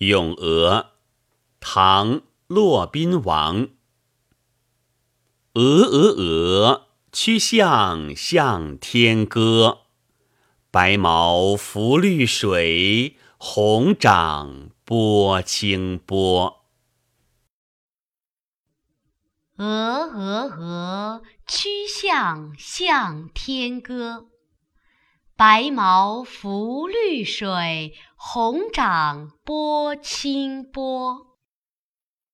咏鹅，唐·骆宾王。鹅鹅鹅，曲项向天歌。白毛浮绿水，红掌拨清波。鹅鹅鹅，曲项向天歌。白毛浮绿水，红掌拨清波。